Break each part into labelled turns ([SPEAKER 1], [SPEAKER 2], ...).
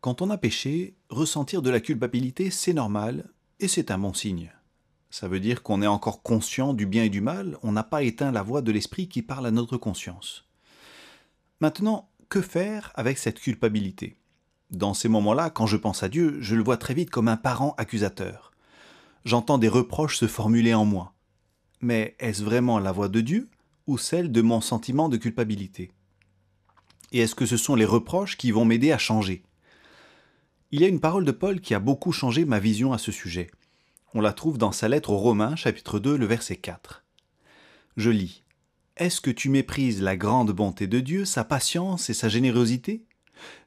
[SPEAKER 1] Quand on a péché, ressentir de la culpabilité, c'est normal et c'est un bon signe. Ça veut dire qu'on est encore conscient du bien et du mal, on n'a pas éteint la voix de l'esprit qui parle à notre conscience. Maintenant, que faire avec cette culpabilité? Dans ces moments-là, quand je pense à Dieu, je le vois très vite comme un parent accusateur. J'entends des reproches se formuler en moi. Mais est-ce vraiment la voix de Dieu ou celle de mon sentiment de culpabilité? Et est-ce que ce sont les reproches qui vont m'aider à changer? Il y a une parole de Paul qui a beaucoup changé ma vision à ce sujet. On la trouve dans sa lettre aux Romains, chapitre 2, le verset 4. Je lis. Est-ce que tu méprises la grande bonté de Dieu, sa patience et sa générosité?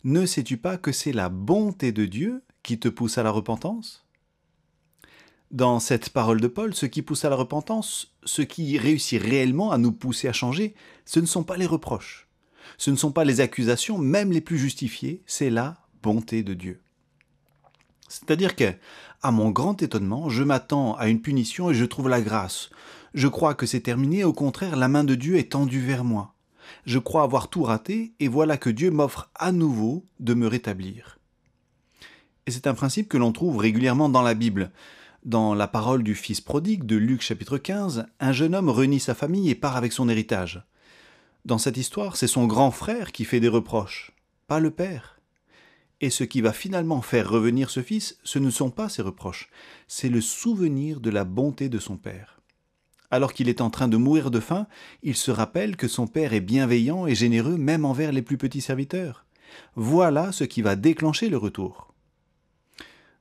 [SPEAKER 1] Ne sais-tu pas que c'est la bonté de Dieu qui te pousse à la repentance? Dans cette parole de Paul, ce qui pousse à la repentance, ce qui réussit réellement à nous pousser à changer, ce ne sont pas les reproches, ce ne sont pas les accusations, même les plus justifiées, c'est la bonté de Dieu. C'est-à-dire que, à mon grand étonnement, je m'attends à une punition et je trouve la grâce. Je crois que c'est terminé, au contraire, la main de Dieu est tendue vers moi. Je crois avoir tout raté, et voilà que Dieu m'offre à nouveau de me rétablir. Et c'est un principe que l'on trouve régulièrement dans la Bible. Dans la parole du Fils prodigue de Luc chapitre 15, un jeune homme réunit sa famille et part avec son héritage. Dans cette histoire, c'est son grand frère qui fait des reproches, pas le père. Et ce qui va finalement faire revenir ce fils, ce ne sont pas ses reproches, c'est le souvenir de la bonté de son père. Alors qu'il est en train de mourir de faim, il se rappelle que son père est bienveillant et généreux même envers les plus petits serviteurs. Voilà ce qui va déclencher le retour.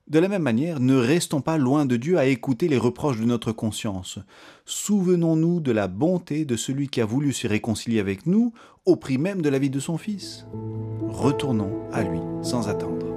[SPEAKER 1] De la même manière, ne restons pas loin de Dieu à écouter les reproches de notre conscience. Souvenons-nous de la bonté de celui qui a voulu se réconcilier avec nous au prix même de la vie de son Fils. Retournons à lui sans attendre.